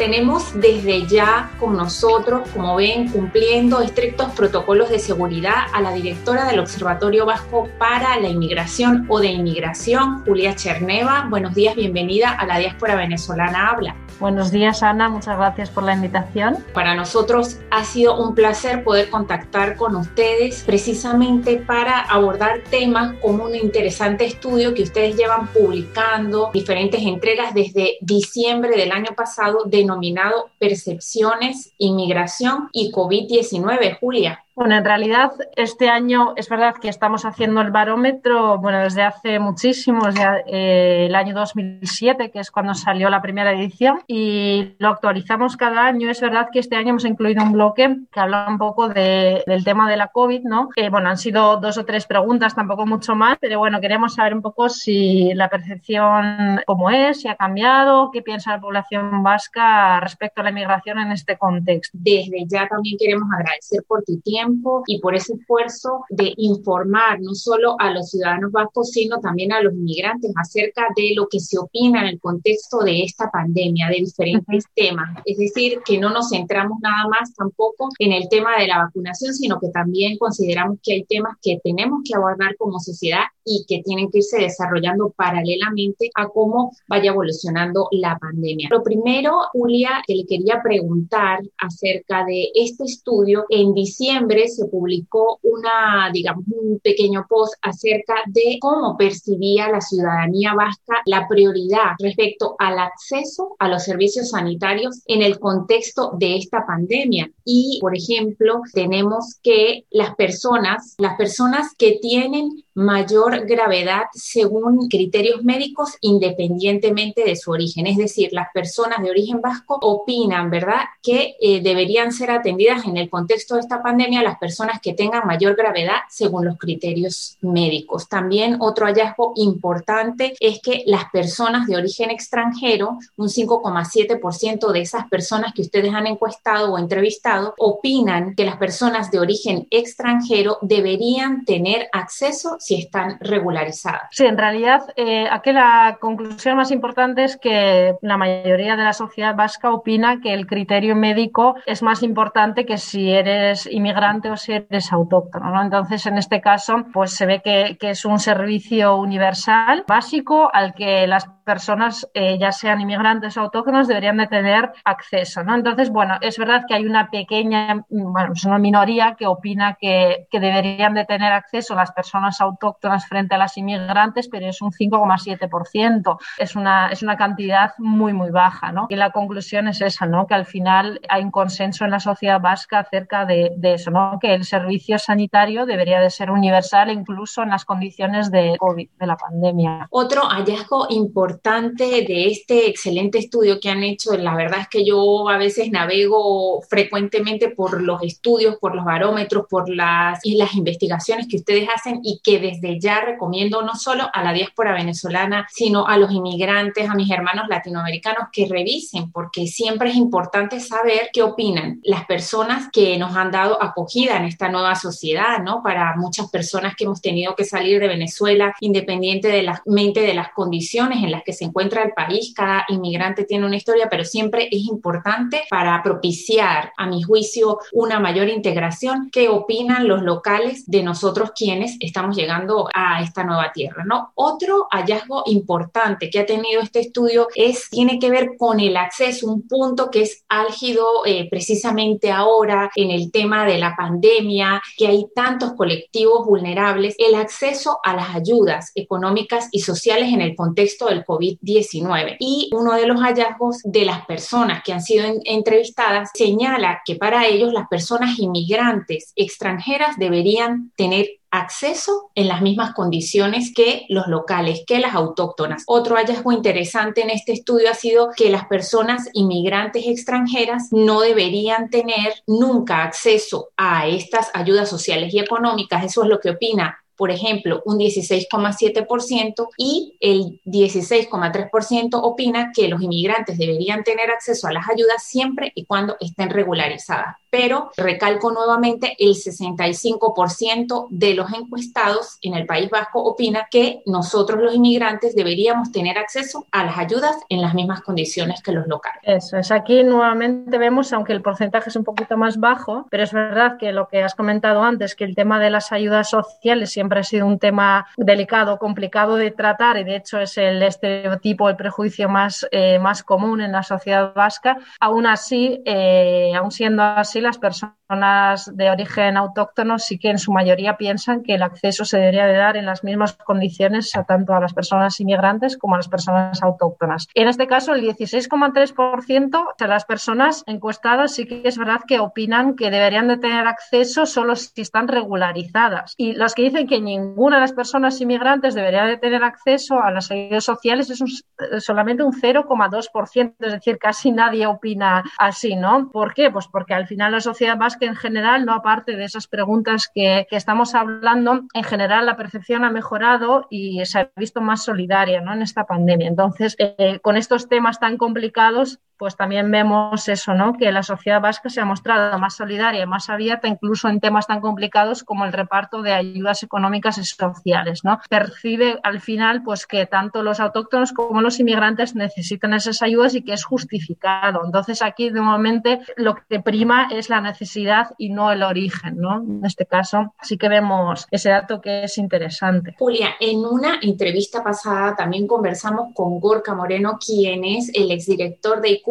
Tenemos desde ya con nosotros, como ven, cumpliendo estrictos protocolos de seguridad a la directora del Observatorio Vasco para la Inmigración o de Inmigración, Julia Cherneva. Buenos días, bienvenida a la diáspora venezolana Habla. Buenos días, Ana. Muchas gracias por la invitación. Para nosotros ha sido un placer poder contactar con ustedes precisamente para abordar temas como un interesante estudio que ustedes llevan publicando diferentes entregas desde diciembre del año pasado denominado Percepciones, Inmigración y COVID-19. Julia. Bueno, en realidad este año es verdad que estamos haciendo el barómetro, bueno, desde hace muchísimo, desde eh, el año 2007, que es cuando salió la primera edición, y lo actualizamos cada año. Es verdad que este año hemos incluido un bloque que habla un poco del tema de la COVID, ¿no? Que, bueno, han sido dos o tres preguntas, tampoco mucho más, pero bueno, queremos saber un poco si la percepción cómo es, si ha cambiado, qué piensa la población vasca respecto a la inmigración en este contexto. Desde ya también queremos agradecer por tu tiempo y por ese esfuerzo de informar no solo a los ciudadanos vascos, sino también a los inmigrantes acerca de lo que se opina en el contexto de esta pandemia, de diferentes temas. Es decir, que no nos centramos nada más tampoco en el tema de la vacunación, sino que también consideramos que hay temas que tenemos que abordar como sociedad y que tienen que irse desarrollando paralelamente a cómo vaya evolucionando la pandemia. Lo primero, Julia, que le quería preguntar acerca de este estudio, en diciembre se publicó una, digamos, un pequeño post acerca de cómo percibía la ciudadanía vasca la prioridad respecto al acceso a los servicios sanitarios en el contexto de esta pandemia. Y, por ejemplo, tenemos que las personas, las personas que tienen mayor gravedad según criterios médicos independientemente de su origen. Es decir, las personas de origen vasco opinan, ¿verdad?, que eh, deberían ser atendidas en el contexto de esta pandemia las personas que tengan mayor gravedad según los criterios médicos. También otro hallazgo importante es que las personas de origen extranjero, un 5,7% de esas personas que ustedes han encuestado o entrevistado, opinan que las personas de origen extranjero deberían tener acceso si están regularizadas. Sí, en realidad eh, aquí la conclusión más importante es que la mayoría de la sociedad vasca opina que el criterio médico es más importante que si eres inmigrante o si eres autóctono. ¿no? Entonces, en este caso, pues se ve que, que es un servicio universal, básico, al que las personas, eh, ya sean inmigrantes o autóctonos, deberían de tener acceso. ¿no? Entonces, bueno, es verdad que hay una pequeña, bueno, es una minoría que opina que, que deberían de tener acceso las personas autóctonas frente a las inmigrantes, pero es un 5,7%. Es una, es una cantidad muy, muy baja. ¿no? Y la conclusión es esa, ¿no? que al final hay un consenso en la sociedad vasca acerca de, de eso, ¿no? que el servicio sanitario debería de ser universal incluso en las condiciones de COVID, de la pandemia. Otro hallazgo importante de este excelente estudio que han hecho, la verdad es que yo a veces navego frecuentemente por los estudios, por los barómetros, por las, y las investigaciones que ustedes hacen y que desde ya recomiendo no solo a la diáspora venezolana, sino a los inmigrantes, a mis hermanos latinoamericanos que revisen, porque siempre es importante saber qué opinan las personas que nos han dado acogida en esta nueva sociedad, ¿no? Para muchas personas que hemos tenido que salir de Venezuela, independiente de mente de las condiciones en las que se encuentra el país, cada inmigrante tiene una historia, pero siempre es importante para propiciar, a mi juicio, una mayor integración, qué opinan los locales de nosotros quienes estamos llegando a esta nueva tierra, ¿no? Otro hallazgo importante que ha tenido este estudio es, tiene que ver con el acceso, un punto que es álgido eh, precisamente ahora en el tema de la pandemia, que hay tantos colectivos vulnerables, el acceso a las ayudas económicas y sociales en el contexto del COVID-19. Y uno de los hallazgos de las personas que han sido entrevistadas señala que para ellos las personas inmigrantes extranjeras deberían tener acceso en las mismas condiciones que los locales, que las autóctonas. Otro hallazgo interesante en este estudio ha sido que las personas inmigrantes extranjeras no deberían tener nunca acceso a estas ayudas sociales y económicas. Eso es lo que opina por ejemplo, un 16,7% y el 16,3% opina que los inmigrantes deberían tener acceso a las ayudas siempre y cuando estén regularizadas. Pero recalco nuevamente, el 65% de los encuestados en el País Vasco opina que nosotros los inmigrantes deberíamos tener acceso a las ayudas en las mismas condiciones que los locales. Eso es, aquí nuevamente vemos, aunque el porcentaje es un poquito más bajo, pero es verdad que lo que has comentado antes, que el tema de las ayudas sociales siempre ha sido un tema delicado, complicado de tratar y de hecho es el estereotipo, el prejuicio más, eh, más común en la sociedad vasca. Aún así, eh, aún siendo así, las personas de origen autóctono sí que en su mayoría piensan que el acceso se debería de dar en las mismas condiciones a tanto a las personas inmigrantes como a las personas autóctonas. En este caso, el 16,3% de las personas encuestadas sí que es verdad que opinan que deberían de tener acceso solo si están regularizadas. Y las que dicen que ninguna de las personas inmigrantes debería de tener acceso a las ayudas sociales es solamente un 0,2%, es decir, casi nadie opina así, ¿no? ¿Por qué? Pues porque al final la sociedad vasca que en general, no aparte de esas preguntas que, estamos hablando, en general la percepción ha mejorado y se ha visto más solidaria ¿no? en esta pandemia. Entonces, eh, con estos temas tan complicados, pues también vemos eso, ¿no? Que la sociedad vasca se ha mostrado más solidaria y más abierta, incluso en temas tan complicados como el reparto de ayudas económicas y sociales, ¿no? Percibe al final, pues que tanto los autóctonos como los inmigrantes necesitan esas ayudas y que es justificado. Entonces aquí, de momento, lo que prima es la necesidad y no el origen, ¿no? En este caso, sí que vemos ese dato que es interesante. Julia, en una entrevista pasada también conversamos con Gorka Moreno, quien es el exdirector de ICU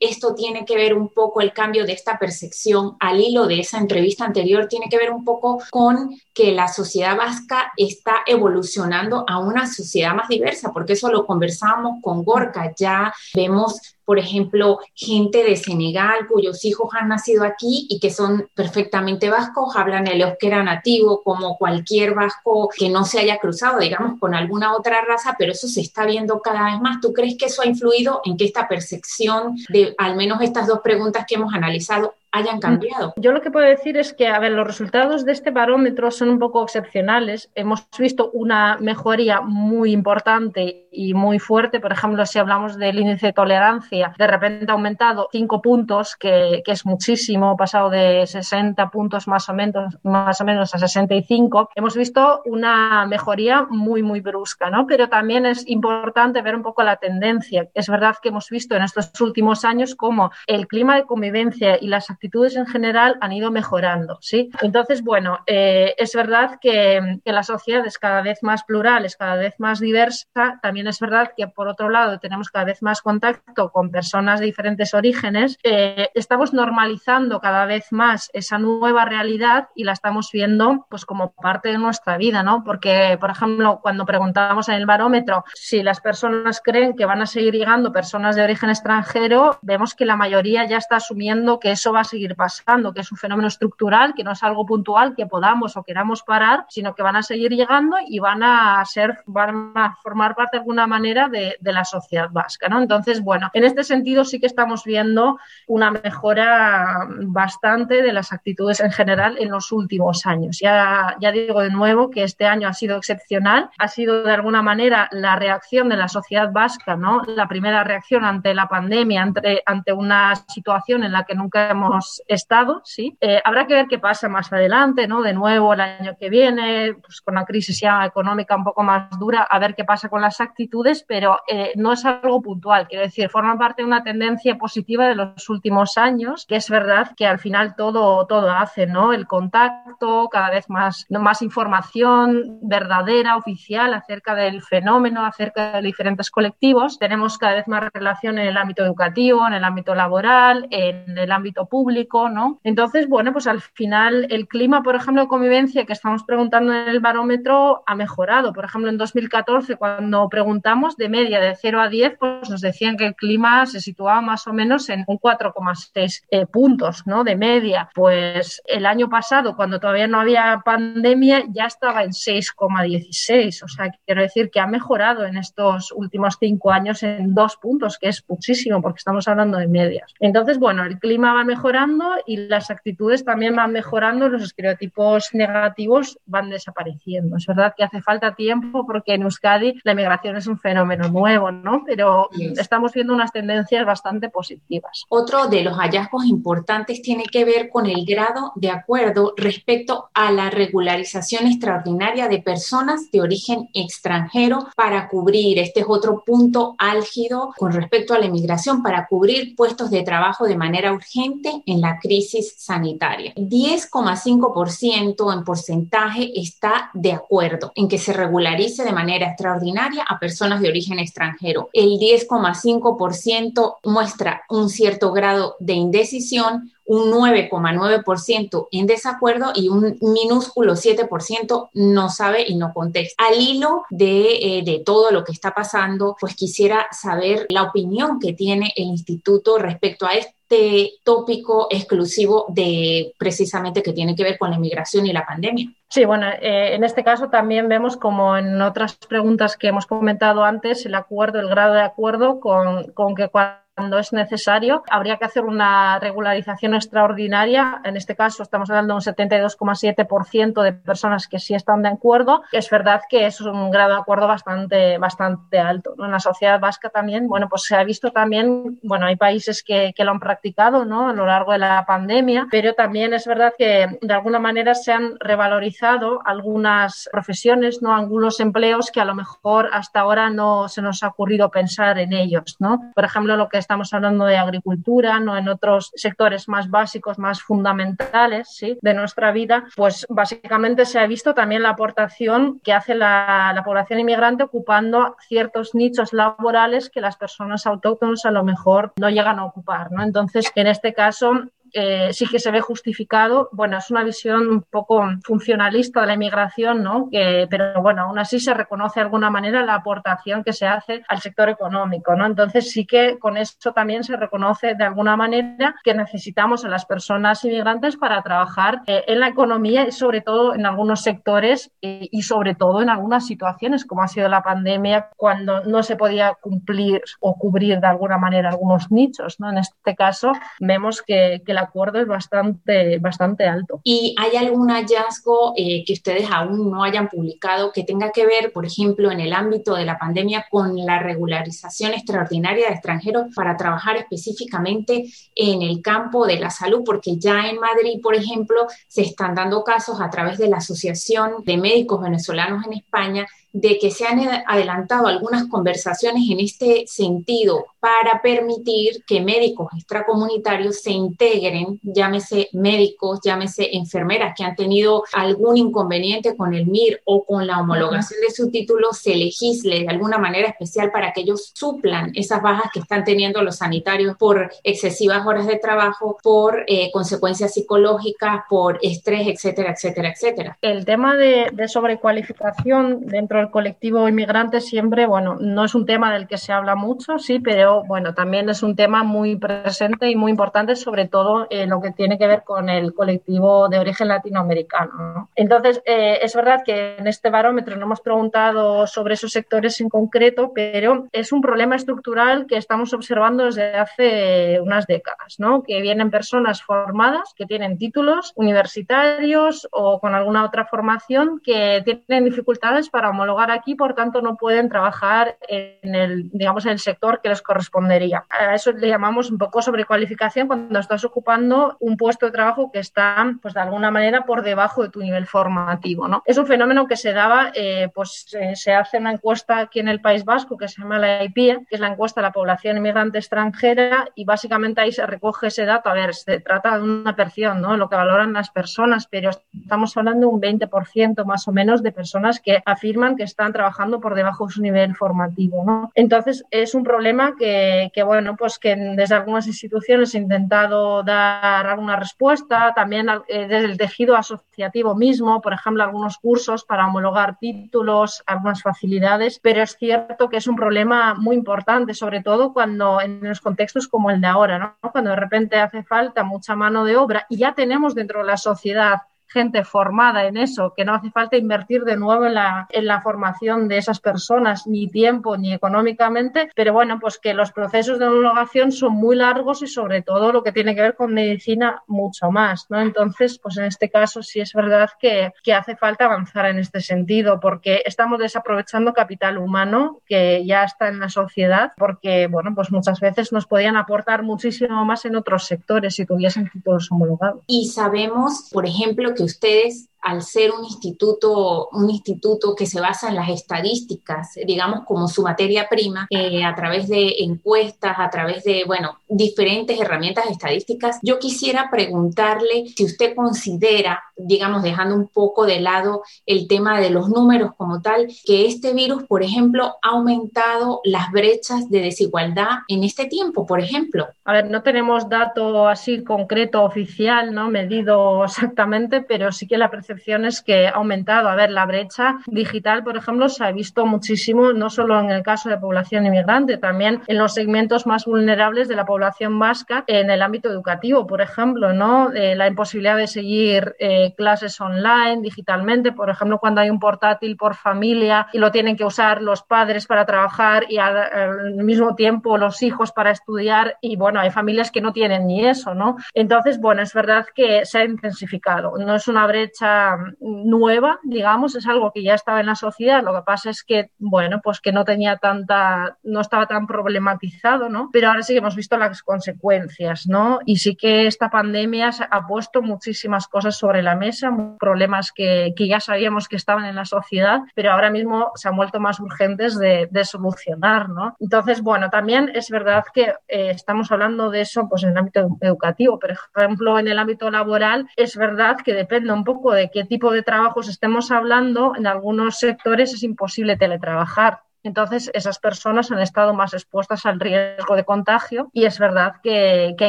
esto tiene que ver un poco el cambio de esta percepción al hilo de esa entrevista anterior, tiene que ver un poco con que la sociedad vasca está evolucionando a una sociedad más diversa, porque eso lo conversábamos con Gorka, ya vemos por ejemplo, gente de Senegal cuyos hijos han nacido aquí y que son perfectamente vascos, hablan el euskera nativo como cualquier vasco que no se haya cruzado, digamos, con alguna otra raza, pero eso se está viendo cada vez más. ¿Tú crees que eso ha influido en que esta percepción de al menos estas dos preguntas que hemos analizado hayan cambiado. Yo lo que puedo decir es que, a ver, los resultados de este barómetro son un poco excepcionales. Hemos visto una mejoría muy importante y muy fuerte. Por ejemplo, si hablamos del índice de tolerancia, de repente ha aumentado 5 puntos, que, que, es muchísimo, pasado de 60 puntos más o, menos, más o menos a 65. Hemos visto una mejoría muy, muy brusca, ¿no? Pero también es importante ver un poco la tendencia. Es verdad que hemos visto en estos últimos años cómo el clima de convivencia y las actitudes en general han ido mejorando, ¿sí? Entonces, bueno, eh, es verdad que, la sociedad es cada vez más plural, es cada vez más diversa. También es verdad que, por otro lado, tenemos cada vez más contacto con personas de diferentes orígenes. Eh, estamos normalizando cada vez más esa nueva realidad y la estamos viendo pues como parte de nuestra vida, ¿no? Porque, por ejemplo, cuando preguntábamos en el barómetro si las personas creen que van a seguir llegando personas de origen extranjero, vemos que la mayoría ya está asumiendo que eso va a seguir pasando, que es un fenómeno estructural, que no es algo puntual que podamos o queramos parar, sino que van a seguir llegando y van a ser, van a formar parte de alguna manera de, la sociedad vasca, ¿no? Entonces, bueno, en este sentido sí que estamos viendo una mejora bastante de las actitudes en general en los últimos años. Ya, ya digo de nuevo que este año ha sido excepcional, ha sido de alguna manera la reacción de la sociedad vasca, ¿no? La primera reacción ante la pandemia, ante, ante una situación en la que nunca hemos estado, sí. Eh, habrá que ver qué pasa más adelante, ¿no? De nuevo el año que viene, pues con la crisis ya económica un poco más dura, a ver qué pasa con las actitudes, pero eh, no es algo puntual, quiero decir, forma parte de una tendencia positiva de los últimos años, que es verdad que al final todo, todo hace, ¿no? El contacto, cada vez más, más información verdadera, oficial acerca del fenómeno, acerca de diferentes colectivos. Tenemos cada vez más relación en el ámbito educativo, en el ámbito laboral, en el ámbito público público, ¿no? Entonces, bueno, pues al final el clima, por ejemplo, de convivencia que estamos preguntando en el barómetro ha mejorado. Por ejemplo, en 2014, cuando preguntamos de media de 0 a 10, pues nos decían que el clima se situaba más o menos en un 4,6 eh, puntos, ¿no? De media. Pues el año pasado, cuando todavía no había pandemia, ya estaba en 6,16. O sea, quiero decir que ha mejorado en estos últimos cinco años en dos puntos, que es muchísimo, porque estamos hablando de medias. Entonces, bueno, el clima va a mejorar mejorando y las actitudes también van mejorando, los estereotipos negativos van desapareciendo. Es verdad que hace falta tiempo porque en Euskadi la inmigración es un fenómeno nuevo, ¿no? Pero estamos viendo unas tendencias bastante positivas. Otro de los hallazgos importantes tiene que ver con el grado de acuerdo respecto a la regularización extraordinaria de personas de origen extranjero para cubrir, este es otro punto álgido con respecto a la inmigración, para cubrir puestos de trabajo de manera urgente en la crisis sanitaria. 10,5% en porcentaje está de acuerdo en que se regularice de manera extraordinaria a personas de origen extranjero. El 10,5% muestra un cierto grado de indecisión, un 9,9% en desacuerdo y un minúsculo 7% no sabe y no contesta. Al hilo de, eh, de, todo lo que está pasando, pues quisiera saber la opinión que tiene el instituto respecto a este tópico exclusivo de precisamente que tiene que ver con la inmigración y la pandemia. Sí, bueno, eh, en este caso también vemos como en otras preguntas que hemos comentado antes, el acuerdo, el grado de acuerdo con, con que cuando cuando es necesario. Habría que hacer una regularización extraordinaria. En este caso estamos hablando de un 72,7% de personas que sí están de acuerdo. Es verdad que es un grado de acuerdo bastante, bastante alto. En la sociedad vasca también, bueno, pues se ha visto también, bueno, hay países que, que lo han practicado, ¿no? A lo largo de la pandemia, pero también es verdad que de alguna manera se han revalorizado algunas profesiones, ¿no? Algunos empleos que a lo mejor hasta ahora no se nos ha ocurrido pensar en ellos, ¿no? Por ejemplo, lo que estamos hablando de agricultura, no en otros sectores más básicos, más fundamentales ¿sí? de nuestra vida, pues básicamente se ha visto también la aportación que hace la, la población inmigrante ocupando ciertos nichos laborales que las personas autóctonas a lo mejor no llegan a ocupar. ¿no? Entonces, en este caso, eh, sí que se ve justificado. Bueno, es una visión un poco funcionalista de la inmigración, ¿no? Pero bueno, aún así se reconoce de alguna manera la aportación que se hace al sector económico, ¿no? Entonces sí que con eso también se reconoce de alguna manera que necesitamos a las personas inmigrantes para trabajar eh, en la economía y sobre todo en algunos sectores eh, y sobre todo en algunas situaciones como ha sido la pandemia cuando no se podía cumplir o cubrir de alguna manera algunos nichos, ¿no? En este caso vemos que, que acuerdo es bastante, bastante alto. ¿Y hay algún hallazgo eh, que ustedes aún no hayan publicado que tenga que ver, por ejemplo, en el ámbito de la pandemia con la regularización extraordinaria de extranjeros para trabajar específicamente en el campo de la salud? Porque ya en Madrid, por ejemplo, se están dando casos a través de la Asociación de Médicos Venezolanos en España de que se han adelantado algunas conversaciones en este sentido para permitir que médicos extracomunitarios se integren, llámese médicos, llámese enfermeras que han tenido algún inconveniente con el MIR o con la homologación de su título, se legisle de alguna manera especial para que ellos suplan esas bajas que están teniendo los sanitarios por excesivas horas de trabajo, por eh, consecuencias psicológicas, por estrés, etcétera, etcétera, etcétera. El tema de, de sobrecualificación dentro el colectivo inmigrante siempre, bueno, no es un tema del que se habla mucho, sí, pero bueno, también es un tema muy presente y muy importante, sobre todo en lo que tiene que ver con el colectivo de origen latinoamericano. Entonces, eh, es verdad que en este barómetro no hemos preguntado sobre esos sectores en concreto, pero es un problema estructural que estamos observando desde hace unas décadas, ¿no? Que vienen personas formadas, que tienen títulos universitarios o con alguna otra formación que tienen dificultades para homologar lugar aquí, por tanto no pueden trabajar en el, digamos, en el sector que les correspondería. A eso le llamamos un poco sobrecualificación cuando estás ocupando un puesto de trabajo que está, pues de alguna manera, por debajo de tu nivel formativo. ¿no? Es un fenómeno que se daba, eh, pues eh, se hace una encuesta aquí en el País Vasco que se llama la IPIE, que es la encuesta de la población inmigrante extranjera, y básicamente ahí se recoge ese dato. A ver, se trata de una percepción, ¿no? Lo que valoran las personas, pero estamos hablando de un 20% más o menos de personas que afirman que están trabajando por debajo de su nivel formativo. ¿no? Entonces, es un problema que, que, bueno, pues que desde algunas instituciones he intentado dar alguna respuesta, también eh, desde el tejido asociativo mismo, por ejemplo, algunos cursos para homologar títulos, algunas facilidades, pero es cierto que es un problema muy importante, sobre todo cuando en los contextos como el de ahora, ¿no? cuando de repente hace falta mucha mano de obra y ya tenemos dentro de la sociedad gente formada en eso, que no hace falta invertir de nuevo en la, en la formación de esas personas, ni tiempo ni económicamente, pero bueno, pues que los procesos de homologación son muy largos y sobre todo lo que tiene que ver con medicina mucho más, ¿no? Entonces, pues en este caso sí es verdad que, que hace falta avanzar en este sentido porque estamos desaprovechando capital humano que ya está en la sociedad porque, bueno, pues muchas veces nos podían aportar muchísimo más en otros sectores si tuviesen títulos homologados. Y sabemos, por ejemplo, que ustedes al ser un instituto, un instituto que se basa en las estadísticas, digamos, como su materia prima, eh, a través de encuestas, a través de, bueno, diferentes herramientas estadísticas, yo quisiera preguntarle si usted considera, digamos, dejando un poco de lado el tema de los números como tal, que este virus, por ejemplo, ha aumentado las brechas de desigualdad en este tiempo, por ejemplo. A ver, no tenemos dato así concreto, oficial, ¿no? Medido exactamente, pero sí que la percepciones que ha aumentado. A ver, la brecha digital, por ejemplo, se ha visto muchísimo, no solo en el caso de población inmigrante, también en los segmentos más vulnerables de la población vasca en el ámbito educativo, por ejemplo, ¿no? Eh, la imposibilidad de seguir eh, clases online, digitalmente, por ejemplo, cuando hay un portátil por familia y lo tienen que usar los padres para trabajar y al, al mismo tiempo los hijos para estudiar y bueno, hay familias que no tienen ni eso, ¿no? Entonces, bueno, es verdad que se ha intensificado. No es una brecha nueva, digamos, es algo que ya estaba en la sociedad. Lo que pasa es que, bueno, pues que no tenía tanta, no estaba tan problematizado, ¿no? Pero ahora sí que hemos visto las consecuencias, ¿no? Y sí que esta pandemia ha puesto muchísimas cosas sobre la mesa, problemas que, que ya sabíamos que estaban en la sociedad, pero ahora mismo se han vuelto más urgentes de, de solucionar, ¿no? Entonces, bueno, también es verdad que eh, estamos hablando de eso pues en el ámbito educativo, por ejemplo en el ámbito laboral es verdad que depende un poco de qué tipo de trabajos estemos hablando, en algunos sectores es imposible teletrabajar. Entonces, esas personas han estado más expuestas al riesgo de contagio y es verdad que, que ha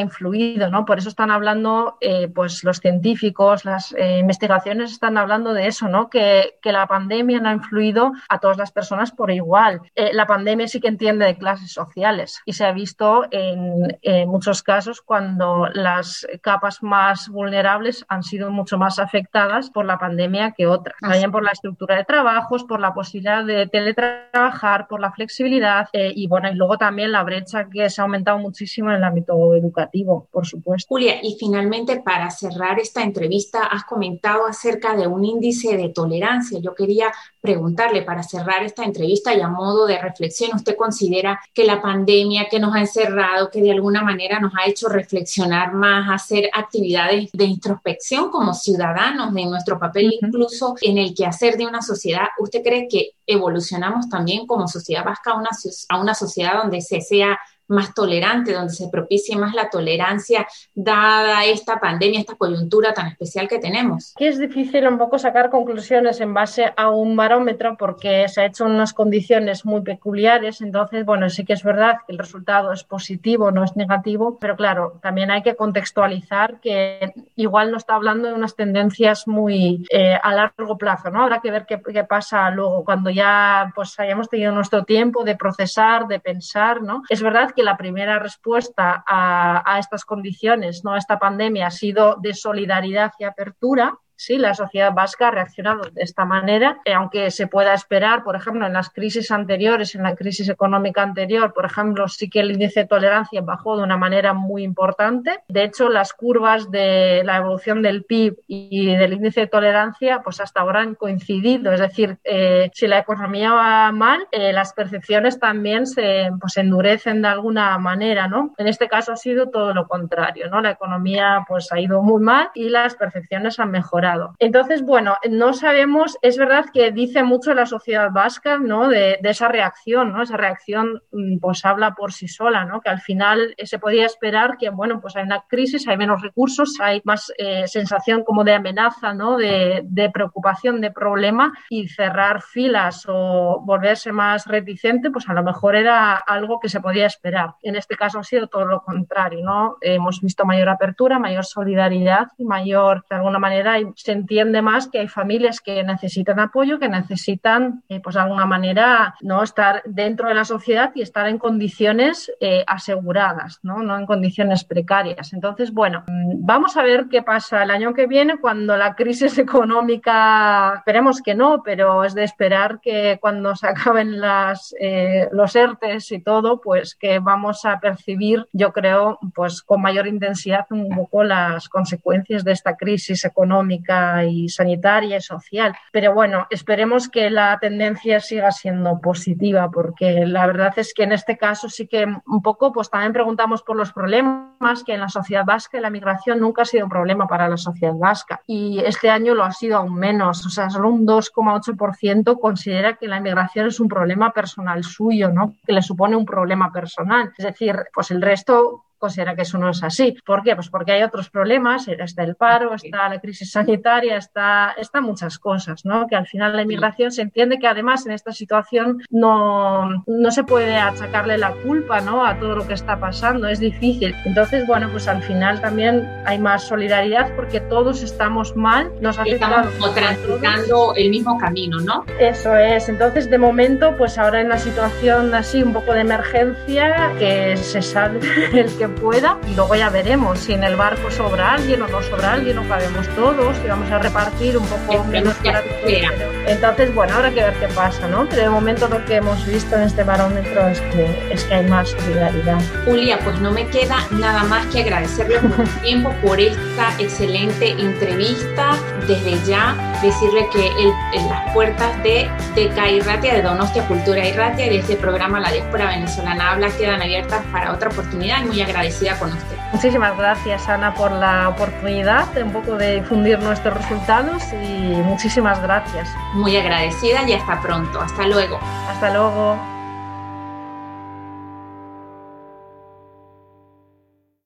influido, ¿no? Por eso están hablando, eh, pues los científicos, las eh, investigaciones están hablando de eso, ¿no? Que, que, la pandemia no ha influido a todas las personas por igual. Eh, la pandemia sí que entiende de clases sociales y se ha visto en, en, muchos casos cuando las capas más vulnerables han sido mucho más afectadas por la pandemia que otras. También por la estructura de trabajos, por la posibilidad de teletrabajar por la flexibilidad eh, y bueno, y luego también la brecha que se ha aumentado muchísimo en el ámbito educativo, por supuesto. Julia, y finalmente para cerrar esta entrevista, has comentado acerca de un índice de tolerancia. Yo quería preguntarle para cerrar esta entrevista y a modo de reflexión, ¿usted considera que la pandemia que nos ha encerrado, que de alguna manera nos ha hecho reflexionar más, hacer actividades de introspección como ciudadanos de nuestro papel, uh -huh. incluso en el quehacer de una sociedad, ¿usted cree que evolucionamos también como sociedad vasca a una, a una sociedad donde se sea más tolerante, donde se propicie más la tolerancia dada esta pandemia, esta coyuntura tan especial que tenemos. Es difícil un poco sacar conclusiones en base a un barómetro porque se ha hecho unas condiciones muy peculiares, entonces, bueno, sí que es verdad que el resultado es positivo, no es negativo, pero claro, también hay que contextualizar que igual no está hablando de unas tendencias muy eh, a largo plazo, ¿no? Habrá que ver qué, qué pasa luego, cuando ya pues hayamos tenido nuestro tiempo de procesar, de pensar, ¿no? Es verdad que que la primera respuesta a, a estas condiciones, ¿no? a esta pandemia, ha sido de solidaridad y apertura, sí, la sociedad vasca ha reaccionado de esta manera, eh, aunque se pueda esperar, por ejemplo, en las crisis anteriores, en la crisis económica anterior, por ejemplo, sí que el índice de tolerancia bajó de una manera muy importante. De hecho, las curvas de la evolución del PIB y del índice de tolerancia, pues hasta ahora han coincidido. Es decir, eh, si la economía va mal, eh, las percepciones también se pues, endurecen de alguna manera, ¿no? En este caso ha sido todo lo contrario, ¿no? La economía pues ha ido muy mal y las percepciones han mejorado. Entonces, bueno, no sabemos, es verdad que dice mucho la sociedad vasca, ¿no? De, esa reacción, ¿no? Esa reacción, mm, pues habla por sí sola, ¿no? Que al final se podía esperar que, bueno, pues hay una crisis, hay menos recursos, hay más eh, sensación como de amenaza, ¿no? De, de, preocupación, de problema y cerrar filas o volverse más reticente, pues a lo mejor era algo que se podía esperar. En este caso ha sido todo lo contrario, ¿no? Hemos visto mayor apertura, mayor solidaridad y mayor, de alguna manera, se entiende más que hay familias que necesitan apoyo, que necesitan, eh, pues de alguna manera, no estar dentro de la sociedad y estar en condiciones eh, aseguradas, ¿no? no en condiciones precarias. Entonces, bueno, mm, vamos a ver qué pasa el año que viene cuando la crisis económica, esperemos que no, pero es de esperar que cuando se acaben las, eh, los ERTES y todo, pues que vamos a percibir, yo creo, pues con mayor intensidad un poco las consecuencias de esta crisis económica y sanitaria y social. Pero bueno, esperemos que la tendencia siga siendo positiva, porque la verdad es que en este caso sí que un poco, pues también preguntamos por los problemas que en la sociedad vasca la migración nunca ha sido un problema para la sociedad vasca y este año lo ha sido aún menos, o sea, solo un 2,8% considera que la inmigración es un problema personal suyo, ¿no? Que le supone un problema personal. Es decir, pues el resto considera que eso no es así. ¿Por qué? Pues porque hay otros problemas, está el paro, está la crisis sanitaria, está, está muchas cosas, ¿no? Que al final la inmigración se entiende que además en esta situación no, no se puede achacarle la culpa, ¿no? A todo lo que está pasando, es difícil. Entonces, bueno, pues al final también hay más solidaridad porque todos estamos mal, nos Estamos transitando el mismo camino, ¿no? Eso es. Entonces, de momento, pues ahora en la situación así un poco de emergencia, que se salve el que pueda y luego ya veremos si en el barco sobra alguien o no sobra alguien o cabemos todos y vamos a repartir un poco menos para Entonces, bueno, habrá que ver qué pasa, ¿no? Pero de momento lo que hemos visto en este barómetro es que, es que hay más solidaridad. Julia, pues no me queda nada más que agradecerle por el tiempo, por esta excelente entrevista. Desde ya decirle que en las puertas de DECA Irratia, de Donostia Cultura Irratia y de este programa La Diáspora Venezolana Habla quedan abiertas para otra oportunidad. Muy agradecida agradecida con usted. Muchísimas gracias, Ana, por la oportunidad de un poco de difundir nuestros resultados y muchísimas gracias. Muy agradecida y hasta pronto. Hasta luego. Hasta luego.